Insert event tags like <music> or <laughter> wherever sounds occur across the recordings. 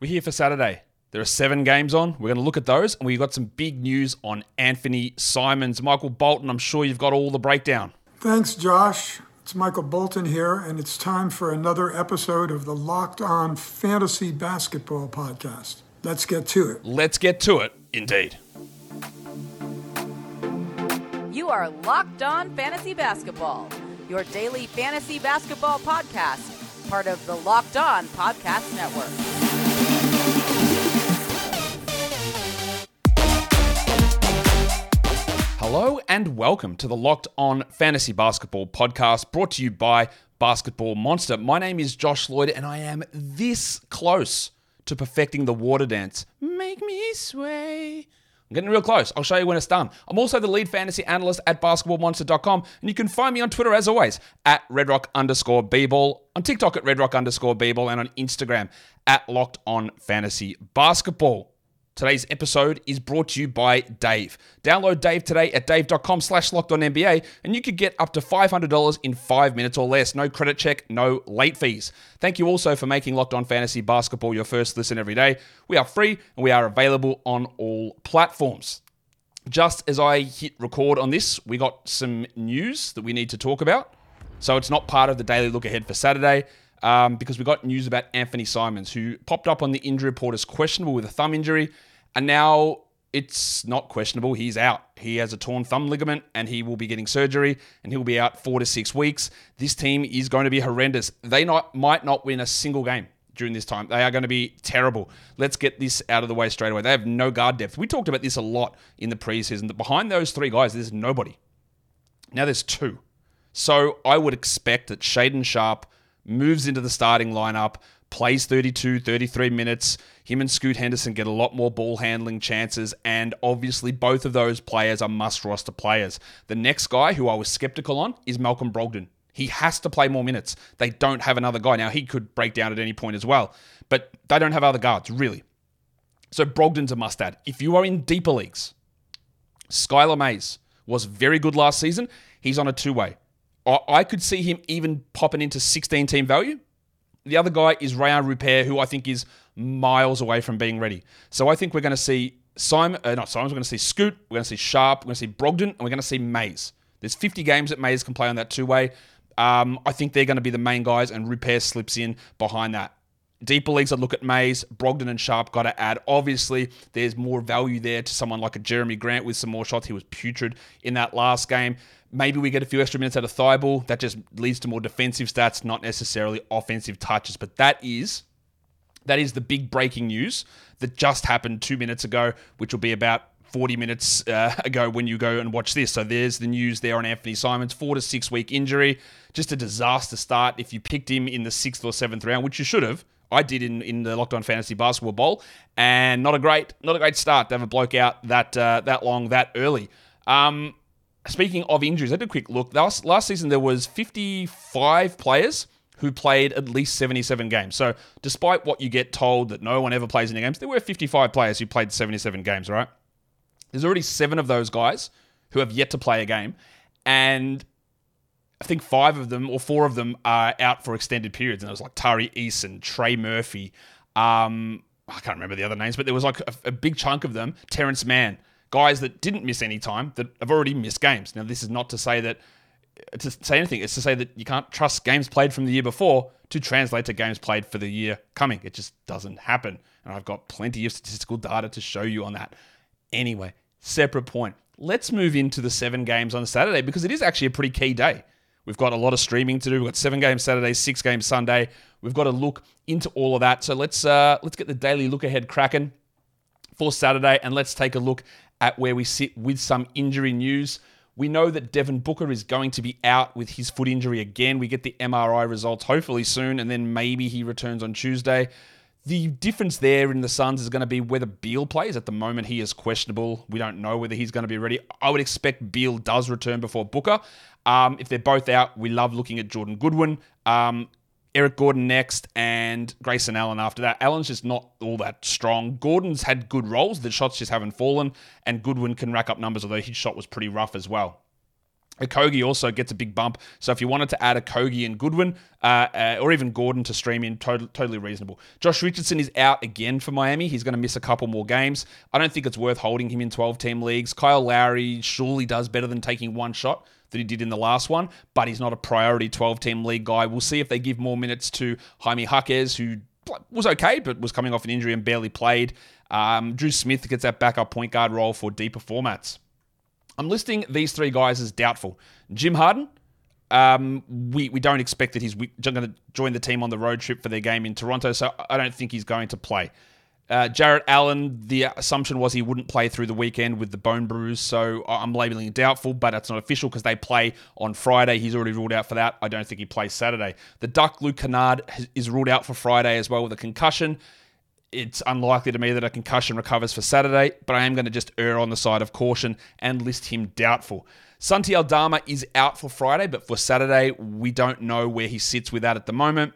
We're here for Saturday. There are seven games on. We're going to look at those, and we've got some big news on Anfernee Simons. Michael Bolton, I'm sure you've got all the breakdown. Thanks, Josh. It's Michael Bolton here, and it's time for another episode of the Locked On Fantasy Basketball Podcast. Let's get to it. Let's get to it, indeed. You are Locked On Fantasy Basketball, your daily fantasy basketball podcast, part of the Locked On Podcast Network. Hello and welcome to the Locked On Fantasy Basketball podcast brought to you by Basketball Monster. My name is Josh Lloyd and I am this close to perfecting the water dance. Make me sway. I'm getting real close. I'll show you when it's done. I'm also the lead fantasy analyst at basketballmonster.com, and you can find me on Twitter as always at redrock underscore bball, on TikTok at redrock underscore bball, and on Instagram at locked on fantasy basketball. Today's episode is brought to you by Dave. Download Dave today at dave.com slash locked on NBA and you could get up to $500 in five minutes or less. No credit check, no late fees. Thank you also for making Locked On Fantasy Basketball your first listen every day. We are free and we are available on all platforms. Just as I hit record on this, we got some news that we need to talk about. So it's not part of the daily look ahead for Saturday um, because we got news about Anfernee Simons, who popped up on the injury report as questionable with a thumb injury, and now it's not questionable. He's out. He has a torn thumb ligament and he will be getting surgery and he'll be out four to six weeks. This team is going to be horrendous. They not, might not win a single game during this time. They are going to be terrible. Let's get this out of the way straight away. They have no guard depth. We talked about this a lot in the preseason. That behind those three guys, there's nobody. Now there's two. So I would expect that Shaedon Sharpe moves into the starting lineup, plays 32, 33 minutes. Him and Scoot Henderson get a lot more ball handling chances, and obviously both of those players are must roster players. The next guy who I was skeptical on is Malcolm Brogdon. He has to play more minutes. They don't have another guy. Now, he could break down at any point as well, but they don't have other guards, really. So Brogdon's a must add. If you are in deeper leagues, Skylar Mays was very good last season. He's on a two way. I could see him even popping into 16 team value. The other guy is Rayan Rupert, who I think is miles away from being ready. So I think we're going to see Simon, uh, not Simon, we're going to see Scoot, we're going to see Sharpe, we're going to see Brogdon, and we're going to see Mays. There's 50 games that Mays can play on that two way. Um, I think they're going to be the main guys, and Rupert slips in behind that. Deeper leagues, I'd look at Mays, Brogdon, and Sharpe Got to add. Obviously, there's more value there to someone like a Jerami Grant with some more shots. He was putrid in that last game. Maybe we get a few extra minutes out of Thybulle. That just leads to more defensive stats, not necessarily offensive touches. But that is that is the big breaking news that just happened two minutes ago, which will be about 40 minutes uh, <laughs> ago when you go and watch this. So there's the news there on Anfernee Simons, four to six week injury. Just a disaster start. If you picked him in the sixth or seventh round, which you should have, I did in, in the Locked On Fantasy Basketball Bowl, and not a great not a great start to have a bloke out that uh, that long that early. Um, speaking of injuries, I did a quick look. Last last season there was 55 players who played at least 77 games. So, despite what you get told that no one ever plays any games, there were 55 players who played 77 games, right? There's already seven of those guys who have yet to play a game. And I think five of them or four of them are out for extended periods. And it was like Tari Eason, Trey Murphy. Um, I can't remember the other names, but there was like a, a big chunk of them. Terrence Mann, guys that didn't miss any time, that have already missed games. Now, this is not to say that to say anything. It's to say that you can't trust games played from the year before to translate to games played for the year coming. It just doesn't happen. And I've got plenty of statistical data to show you on that. Anyway, separate point. Let's move into the seven games on Saturday because it is actually a pretty key day. We've got a lot of streaming to do. We've got seven games Saturday, six games Sunday. We've got to look into all of that. So let's uh, let's get the daily look ahead cracking for Saturday, and let's take a look at where we sit with some injury news. We know that Devin Booker is going to be out with his foot injury again. We get the MRI results hopefully soon, and then maybe he returns on Tuesday. The difference there in the Suns is going to be whether Beal plays. At the moment, he is questionable. We don't know whether he's going to be ready. I would expect Beal does return before Booker. Um, if they're both out, we love looking at Jordan Goodwin. Um, Eric Gordon next, and Grayson Allen after that. Allen's just not all that strong. Gordon's had good rolls, the shots just haven't fallen, and Goodwin can rack up numbers, although his shot was pretty rough as well. Okogie also gets a big bump. So if you wanted to add Okogie and Goodwin, uh, uh, or even Gordon to stream in, to- totally reasonable. Josh Richardson is out again for Miami. He's going to miss a couple more games. I don't think it's worth holding him in 12 team leagues. Kyle Lowry surely does better than taking one shot that he did in the last one, but he's not a priority 12 team league guy. We'll see if they give more minutes to Jaime Jaquez, who was okay, but was coming off an injury and barely played. Um, Dru Smith gets that backup point guard role for deeper formats. I'm listing these three guys as doubtful. Jim Harden, um, we, we don't expect that he's going to join the team on the road trip for their game in Toronto, so I don't think he's going to play. Uh, Jarrett Allen, the assumption was he wouldn't play through the weekend with the bone bruise, so I'm labeling doubtful, but it's not official because they play on Friday. He's already ruled out for that. I don't think he plays Saturday. The Duck, Luke Kennard, is ruled out for Friday as well with a concussion it's unlikely to me that a concussion recovers for Saturday, but I am going to just err on the side of caution and list him doubtful. Santi Aldama is out for Friday, but for Saturday, we don't know where he sits with that at the moment.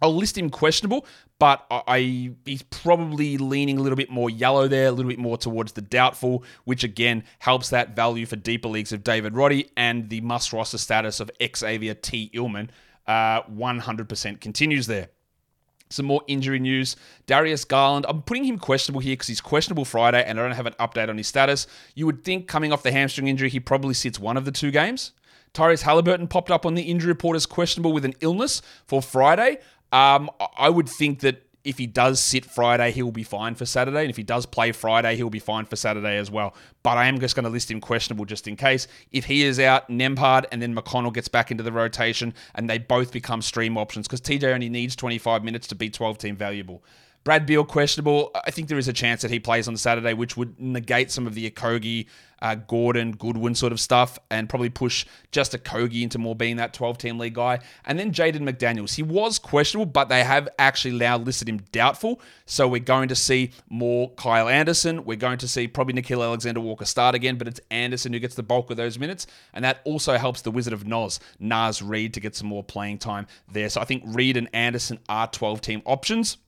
I'll list him questionable, but I he's probably leaning a little bit more yellow there, a little bit more towards the doubtful, which again helps that value for deeper leagues of David Roddy and the must roster status of Xavier Tillman. Uh, 100% continues there. Some more injury news. Darius Garland, I'm putting him questionable here because he's questionable Friday and I don't have an update on his status. You would think coming off the hamstring injury, he probably sits one of the two games. Tyrese Halliburton popped up on the injury report as questionable with an illness for Friday. Um, I would think that if he does sit Friday, he will be fine for Saturday. And if he does play Friday, he'll be fine for Saturday as well. But I am just going to list him questionable just in case. If he is out, Nembhard and then McConnell gets back into the rotation and they both become stream options because TJ only needs 25 minutes to be 12 team valuable. Brad Beal questionable. I think there is a chance that he plays on Saturday, which would negate some of the Okogie, uh, Gordon, Goodwin sort of stuff, and probably push just Okogie into more being that 12 team league guy. And then Jaden McDaniels. He was questionable, but they have actually now listed him doubtful. So we're going to see more Kyle Anderson. We're going to see probably Nickeil Alexander Walker start again, but it's Anderson who gets the bulk of those minutes. And that also helps the Wizard of Noz, Naz Reid, to get some more playing time there. So I think Reid and Anderson are 12 team options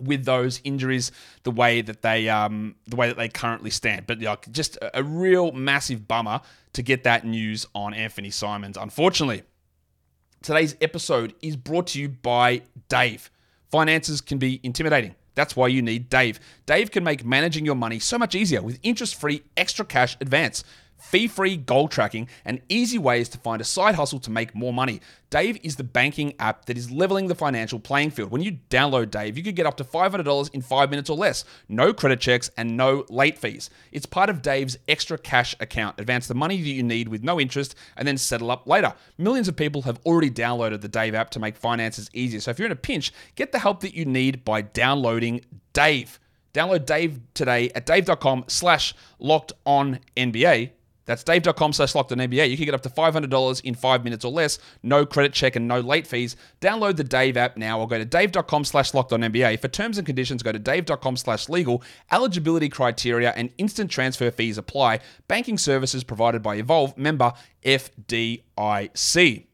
with those injuries the way that they um, the way that they currently stand. But like just a, real massive bummer to get that news on Anfernee Simons. Unfortunately, today's episode is brought to you by Dave. Finances can be intimidating. That's why you need Dave. Dave can make managing your money so much easier with interest-free extra cash advance fee free goal tracking, and easy ways to find a side hustle to make more money. Dave is the banking app that is leveling the financial playing field. When you download Dave, you could get up to $500 in five minutes or less, no credit checks, and no late fees. It's part of Dave's extra cash account. Advance the money that you need with no interest and then settle up later. Millions of people have already downloaded the Dave app to make finances easier. So if you're in a pinch, get the help that you need by downloading Dave. Download Dave today at dave.com slash locked on NBA that's dave.com slash locked on NBA. You can get up to $500 in five minutes or less, no credit check and no late fees. Download the Dave app now or go to dave.com slash locked on NBA. For terms and conditions, go to dave.com slash legal. Eligibility criteria and instant transfer fees apply. Banking services provided by Evolve, member FDIC.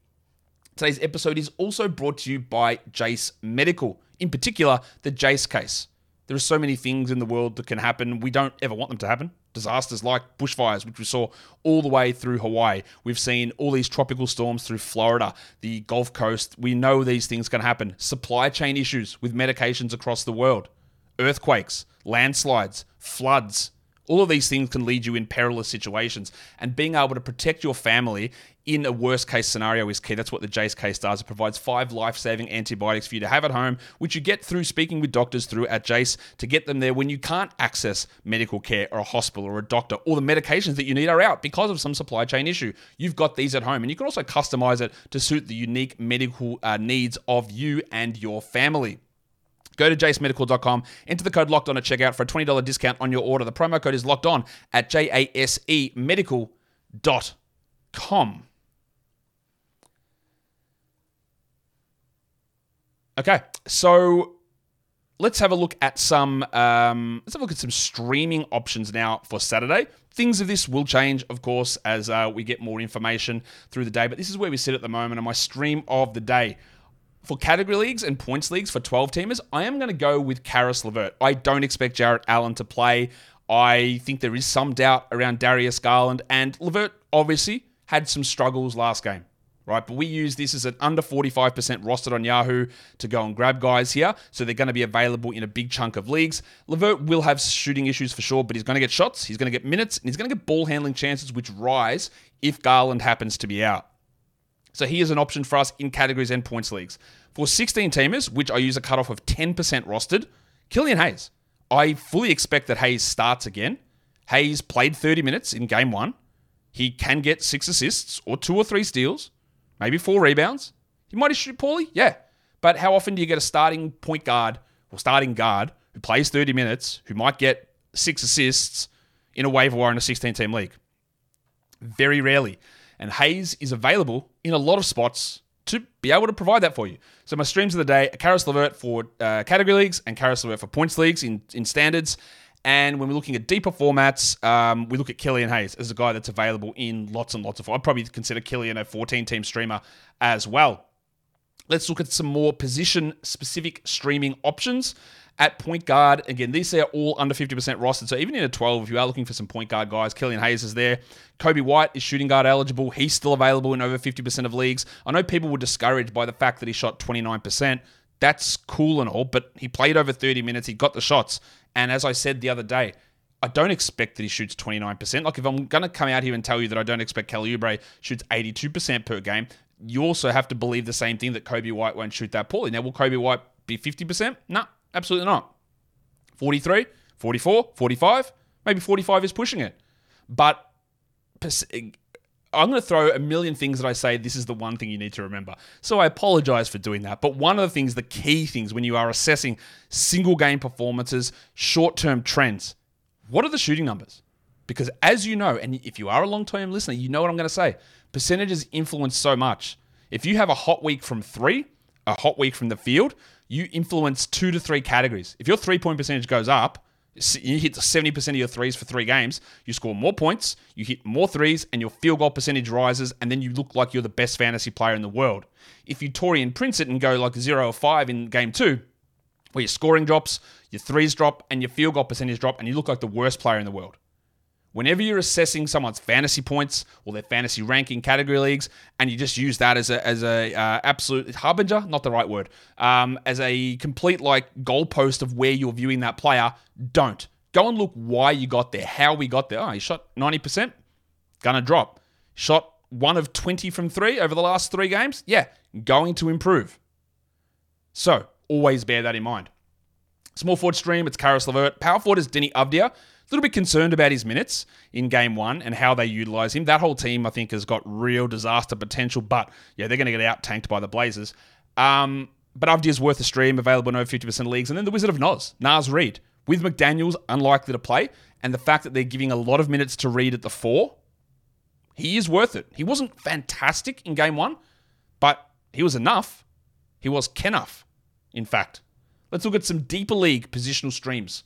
Today's episode is also brought to you by Jase Medical, in particular, the Jase case. There are so many things in the world that can happen. We don't ever want them to happen disasters like bushfires, which we saw all the way through Hawaii. We've seen all these tropical storms through Florida, the Gulf Coast. We know these things can happen. Supply chain issues with medications across the world, earthquakes, landslides, floods. All of these things can lead you in perilous situations. And being able to protect your family in a worst case scenario is key. That's what the Jase case does. It provides five life saving antibiotics for you to have at home, which you get through speaking with doctors through at Jase to get them there when you can't access medical care or a hospital or a doctor, or the medications that you need are out because of some supply chain issue. You've got these at home, and you can also customize it to suit the unique medical uh, needs of you and your family. Go to jasemedical.com, enter the code locked on at checkout for a $20 discount on your order. The promo code is locked on at jasemedical.com. Okay, so let's have a look at some um, let's have a look at some streaming options now for Saturday. Things of this will change, of course, as uh, we get more information through the day. But this is where we sit at the moment and my stream of the day. For category leagues and points leagues for 12 teamers, I am going to go with Caris LeVert. I don't expect Jarrett Allen to play. I think there is some doubt around Darius Garland and LeVert, obviously had some struggles last game, right? But we use this as an under 45% rostered on Yahoo to go and grab guys here. So they're going to be available in a big chunk of leagues. Levert will have shooting issues for sure, but he's going to get shots, he's going to get minutes, and he's going to get ball handling chances, which rise if Garland happens to be out. So he is an option for us in categories and points leagues. For 16 teamers, which I use a cutoff of 10% rostered, Killian Hayes. I fully expect that Hayes starts again. Hayes played 30 minutes in game one. He can get six assists or two or three steals, maybe four rebounds. He might shoot poorly, yeah. But how often do you get a starting point guard or starting guard who plays 30 minutes, who might get six assists in a waiver wire in a 16 team league? Very rarely. And Hayes is available in a lot of spots to be able to provide that for you. So my streams of the day, Caris Levert for uh, category leagues and Caris Levert for points leagues in, in standards. And when we're looking at deeper formats, um, we look at Killian Hayes as a guy that's available in lots and lots of. I'd probably consider Killian a 14 team streamer as well. Let's look at some more position specific streaming options. At point guard, again, these are all under 50% rostered. So even in a 12, if you are looking for some point guard guys, Killian Hayes is there. Coby White is shooting guard eligible. He's still available in over 50% of leagues. I know people were discouraged by the fact that he shot 29%. That's cool and all, but he played over 30 minutes. He got the shots. And as I said the other day, I don't expect that he shoots 29%. Like if I'm going to come out here and tell you that I don't expect Kelly Oubre shoots 82% per game, you also have to believe the same thing that Coby White won't shoot that poorly. Now, will Coby White be 50%? No, absolutely not. 43, 44, 45, maybe 45 is pushing it. But I'm going to throw a million things that I say this is the one thing you need to remember. So I apologize for doing that. But one of the things, the key things when you are assessing single game performances, short term trends, what are the shooting numbers? Because as you know, and if you are a long term listener, you know what I'm going to say. Percentages influence so much. If you have a hot week from three, a hot week from the field, you influence two to three categories. If your three point percentage goes up, you hit 70% of your threes for three games, you score more points, you hit more threes, and your field goal percentage rises, and then you look like you're the best fantasy player in the world. If you Taurean Prince it and go like 0 or 5 in game two, where your scoring drops, your threes drop, and your field goal percentage drop, and you look like the worst player in the world. Whenever you're assessing someone's fantasy points or their fantasy ranking category leagues, and you just use that as a as a uh, absolute harbinger, not the right word, um, as a complete like goalpost of where you're viewing that player, don't go and look why you got there, how we got there. Oh, he shot ninety percent, gonna drop. Shot one of twenty from three over the last three games. Yeah, going to improve. So always bear that in mind. Small forward stream, it's Caris Levert. Power forward is Deni A little bit concerned about his minutes in game one and how they utilize him. That whole team, I think, has got real disaster potential, but yeah, they're going to get out tanked by the Blazers. Um, but Avdija's worth a stream, available in over 50% leagues. And then the Wizard of Noz, Naz Reid, with McDaniels unlikely to play, and the fact that they're giving a lot of minutes to Reid at the four, he is worth it. He wasn't fantastic in game one, but he was enough. He was Kenuff, in fact. Let's look at some deeper league positional streams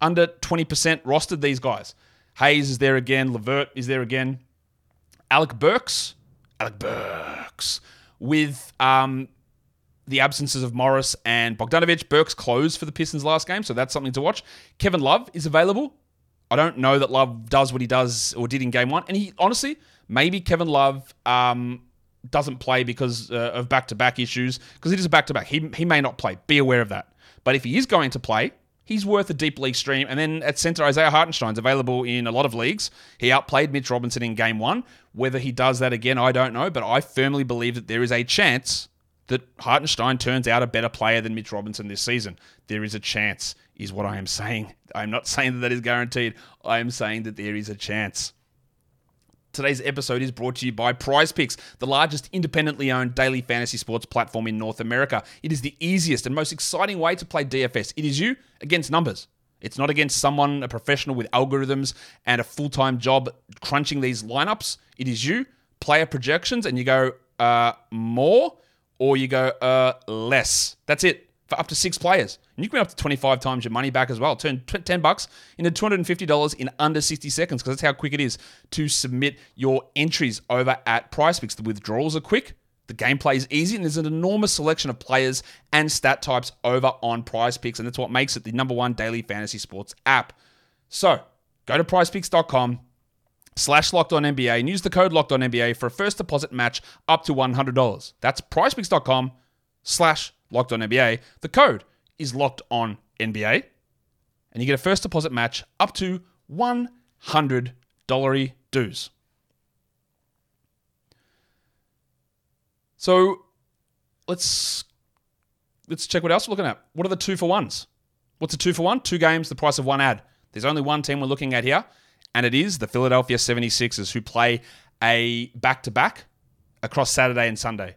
under 20% rostered these guys. Hayes is there again. Levert is there again. Alec Burks. Alec Burks. With um, the absences of Morris and Bogdanovic. Burks closed for the Pistons last game, so that's something to watch. Kevin Love is available. I don't know that Love does what he does or did in game one. And he, honestly, maybe Kevin Love um, doesn't play because uh, of back to back issues, because it is a back to back. He, he may not play. Be aware of that. But if he is going to play, he's worth a deep league stream. And then at center, Isaiah Hartenstein's available in a lot of leagues. He outplayed Mitch Robinson in game one. Whether he does that again, I don't know. But I firmly believe that there is a chance that Hartenstein turns out a better player than Mitch Robinson this season. There is a chance, is what I am saying. I'm not <laughs> saying that that is guaranteed. I am saying that there is a chance. Today's episode is brought to you by Prize Picks, the largest independently owned daily fantasy sports platform in North America. It is the easiest and most exciting way to play DFS. It is you against numbers. It's not against someone, a professional with algorithms and a full time job crunching these lineups. It is you, player projections, and you go uh, more or you go uh, less. That's it for up to six players. And you can win up to 25 times your money back as well. Turn 10 bucks into $250 in under 60 seconds because that's how quick it is to submit your entries over at PrizePicks. The withdrawals are quick. The gameplay is easy, and there's an enormous selection of players and stat types over on PrizePicks, and that's what makes it the number one daily fantasy sports app. So, go to prizepicks.com, slash locked on NBA and use the code locked on NBA for a first deposit match up to $100. That's prizepicks.com slash locked on NBA. The code is locked on NBA and you get a first deposit match up to $100 dues. So let's let's check what else we're looking at. What are the two for ones? What's a two for one? Two games, the price of one ad. There's only one team we're looking at here, and it is the Philadelphia 76ers who play a back to back across Saturday and Sunday.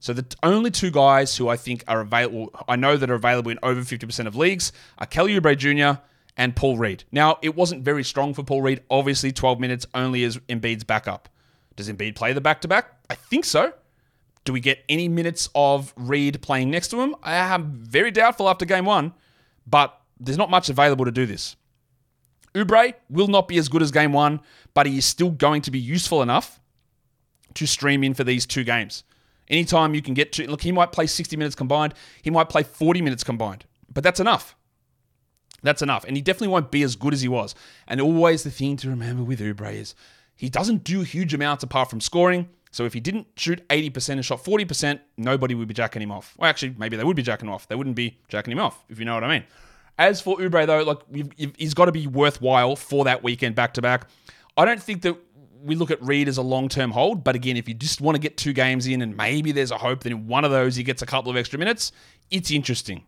So the only two guys who I think are available, I know that are available in over 50% of leagues, are Kelly Oubre Jr. and Paul Reed. Now, it wasn't very strong for Paul Reed. Obviously, 12 minutes only as Embiid's backup. Does Embiid play the back to back? I think so. Do we get any minutes of Reed playing next to him? I am very doubtful after game one, but there's not much available to do this. Oubre will not be as good as game one, but he is still going to be useful enough to stream in for these two games. Anytime you can get to, look, he might play 60 minutes combined, he might play 40 minutes combined, but that's enough. That's enough. And he definitely won't be as good as he was. And always the thing to remember with Oubre is he doesn't do huge amounts apart from scoring. So if he didn't shoot 80% and shot 40%, nobody would be jacking him off. Well, actually, maybe they would be jacking him off. They wouldn't be jacking him off, if you know what I mean. As for Oubre, though, like he's got to be worthwhile for that weekend back to back. I don't think that we look at Reed as a long term hold, but again, if you just want to get two games in and maybe there's a hope that in one of those he gets a couple of extra minutes, it's interesting.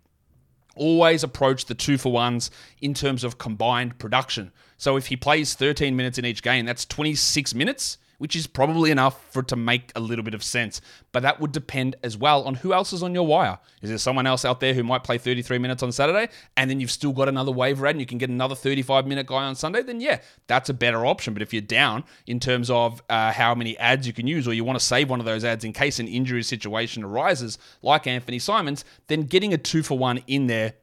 Always approach the two for ones in terms of combined production. So if he plays 13 minutes in each game, that's 26 minutes which is probably enough for it to make a little bit of sense. But that would depend as well on who else is on your wire. Is there someone else out there who might play 33 minutes on Saturday and then you've still got another waiver ad and you can get another 35 minute guy on Sunday? Then yeah, that's a better option. But if you're down in terms of uh, how many ads you can use or you want to save one of those ads in case an injury situation arises, like Anfernee Simons, then getting a two for one in there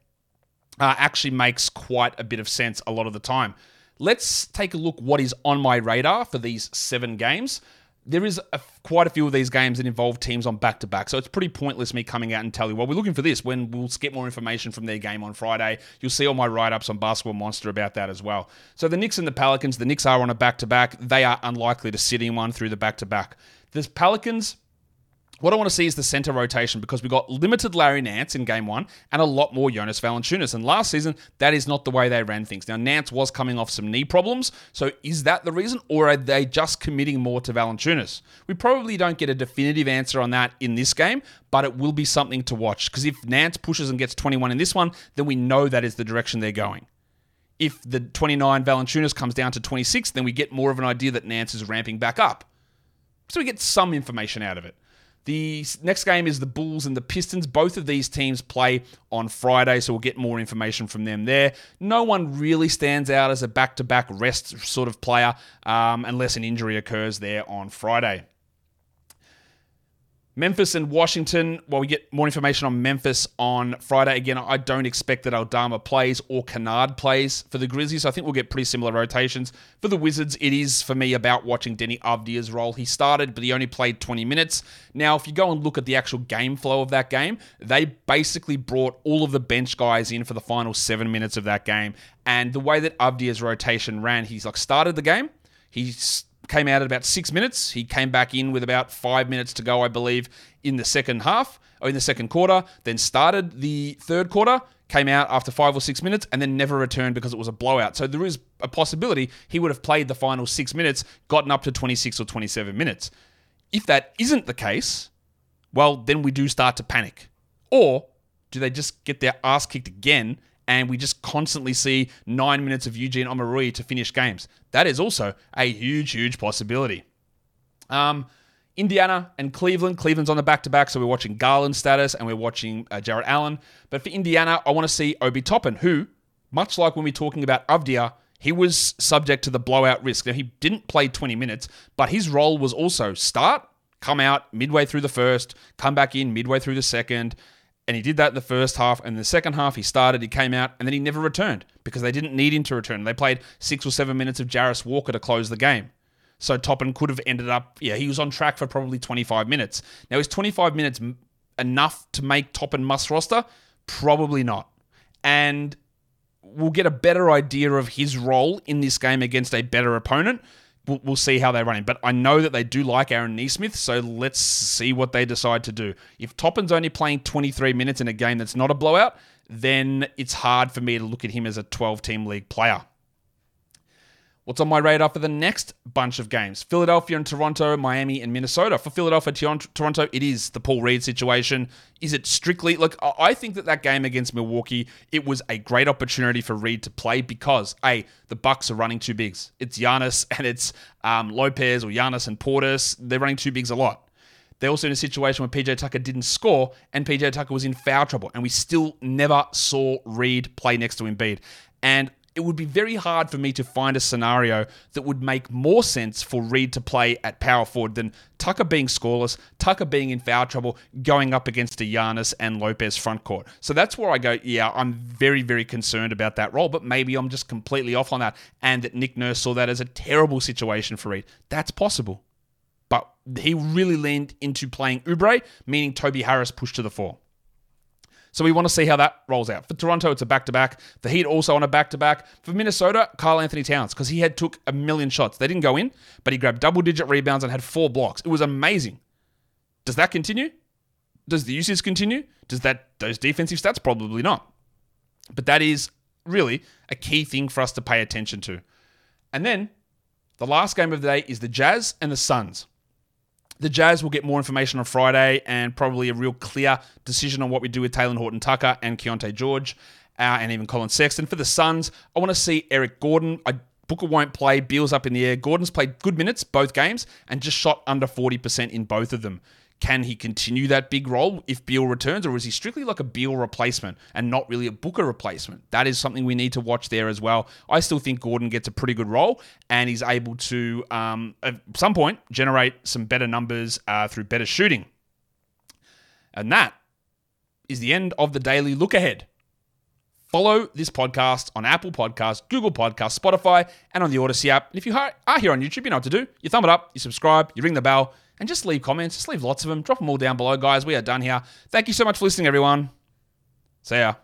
uh, actually makes quite a bit of sense a lot of the time. Let's take a look what is on my radar for these seven games. There is a, quite a few of these games that involve teams on back to back, so it's pretty pointless me coming out and telling you, well, we're looking for this when we'll get more information from their game on Friday. You'll see all my write ups on Basketball Monster about that as well. So the Knicks and the Pelicans, the Knicks are on a back to back. They are unlikely to sit in one through the back to back. The Pelicans, what I want to see is the center rotation because we got limited Larry Nance in game one and a lot more Jonas Valanciunas. And last season, that is not the way they ran things. Now, Nance was coming off some knee problems. So is that the reason? Or are they just committing more to Valanciunas? We probably don't get a definitive answer on that in this game, but it will be something to watch. Because if Nance pushes and gets 21 in this one, then we know that is the direction they're going. If the 29 Valanciunas comes down to 26, then we get more of an idea that Nance is ramping back up. So we get some information out of it. The next game is the Bulls and the Pistons. Both of these teams play on Friday, so we'll get more information from them there. No one really stands out as a back to back rest sort of player um, unless an injury occurs there on Friday. Memphis and Washington, well, we get more information on Memphis on Friday. Again, I don't expect that Aldama plays or Kennard plays for the Grizzlies. I think we'll get pretty similar rotations. For the Wizards, it is for me about watching Deni Avdija's role. He started, but he only played 20 minutes. Now, if you go and look at the actual game flow of that game, they basically brought all of the bench guys in for the final seven minutes of that game. And the way that Avdija's rotation ran, he's like started the game, he's came out at about six minutes. He came back in with about five minutes to go, I believe, in the second half or in the second quarter. Then started the third quarter, came out after five or six minutes, and then never returned because it was a blowout. So there is a possibility he would have played the final six minutes, gotten up to 26 or 27 minutes. If that isn't the case, well, then we do start to panic. Or do they just get their ass kicked again and we just constantly see nine minutes of Eugene Omoruyi to finish games. That is also a huge, huge possibility. Um, Indiana and Cleveland. Cleveland's on the back to back, so we're watching Garland status and we're watching uh, Jarrett Allen. But for Indiana, I want to see Obi Toppin, who, much like when we're talking about Avdija, he was subject to the blowout risk. Now, he didn't play 20 minutes, but his role was also start, come out midway through the first, come back in midway through the second, and he did that in the first half. And the second half, he started, he came out, and then he never returned because they didn't need him to return. They played six or seven minutes of Jarace Walker to close the game. So Toppin could have ended up, yeah, he was on track for probably 25 minutes. Now, is 25 minutes enough to make Toppin must roster? Probably not. And we'll get a better idea of his role in this game against a better opponent we'll, we'll see how they run him. But I know that they do like Aaron Nesmith, so let's see what they decide to do. If Toppin's only playing 23 minutes in a game that's not a blowout, then it's hard for me to look at him as a 12 team league player. What's on my radar for the next bunch of games? Philadelphia and Toronto, Miami and Minnesota. For Philadelphia, Toronto, it is the Paul Reed situation. Is it strictly look? I think that that game against Milwaukee, it was a great opportunity for Reed to play because a the Bucks are running two bigs. It's Giannis <laughs> and it's um, Lopez or Giannis and Portis. They're running two bigs a lot. They're also in a situation where PJ Tucker didn't score and PJ Tucker was in foul trouble, and we still never saw Reed play next to Embiid. And it would be very hard for me to find a scenario that would make more sense for Reed to play at power forward than Tucker being scoreless, Tucker being in foul trouble, going up against a Giannis and Lopez front court. So that's where I go, yeah, I'm very, very concerned about that role, but maybe I'm just completely off on that and that Nick Nurse saw that as a terrible situation for Reed. That's possible. But he really leaned into playing Oubre, meaning Toby Harris pushed to the fore. So we want to see how that rolls out. For Toronto, it's a back-to-back. The Heat also on a back-to-back. For Minnesota, Karl-Anthony Towns, because he had took a million shots. They didn't go in, but he grabbed double-digit rebounds and had four blocks. It was amazing. Does that continue? Does the usage continue? Does that those defensive stats? Probably not. But that is really a key thing for us to pay attention to. And then the last game of the day is the Jazz and the Suns. The Jazz will get more information on Friday and probably a real clear decision on what we do with Talen Horton Tucker and Keyonte George uh, and even Collin Sexton. For the Suns, I want to see Eric Gordon. I, Booker won't play. Beal's up in the air. Gordon's played good minutes both games and just shot under 40% in both of them. Can he continue that big role if Beal returns, or is he strictly like a Beal replacement and not really a Booker replacement? That is something we need to watch there as well. I still think Gordon gets a pretty good role and he's able to, um, at some point, generate some better numbers uh, through better shooting. And that is the end of the daily look ahead. Follow this podcast on Apple Podcasts, Google Podcasts, Spotify, and on the Odyssey app. And if you are here on YouTube, you know what to do. You thumb it up, you subscribe, you ring the bell and just leave comments. Just leave lots of them. Drop them all down below, guys. We are done here. Thank you so much for listening, everyone. See ya.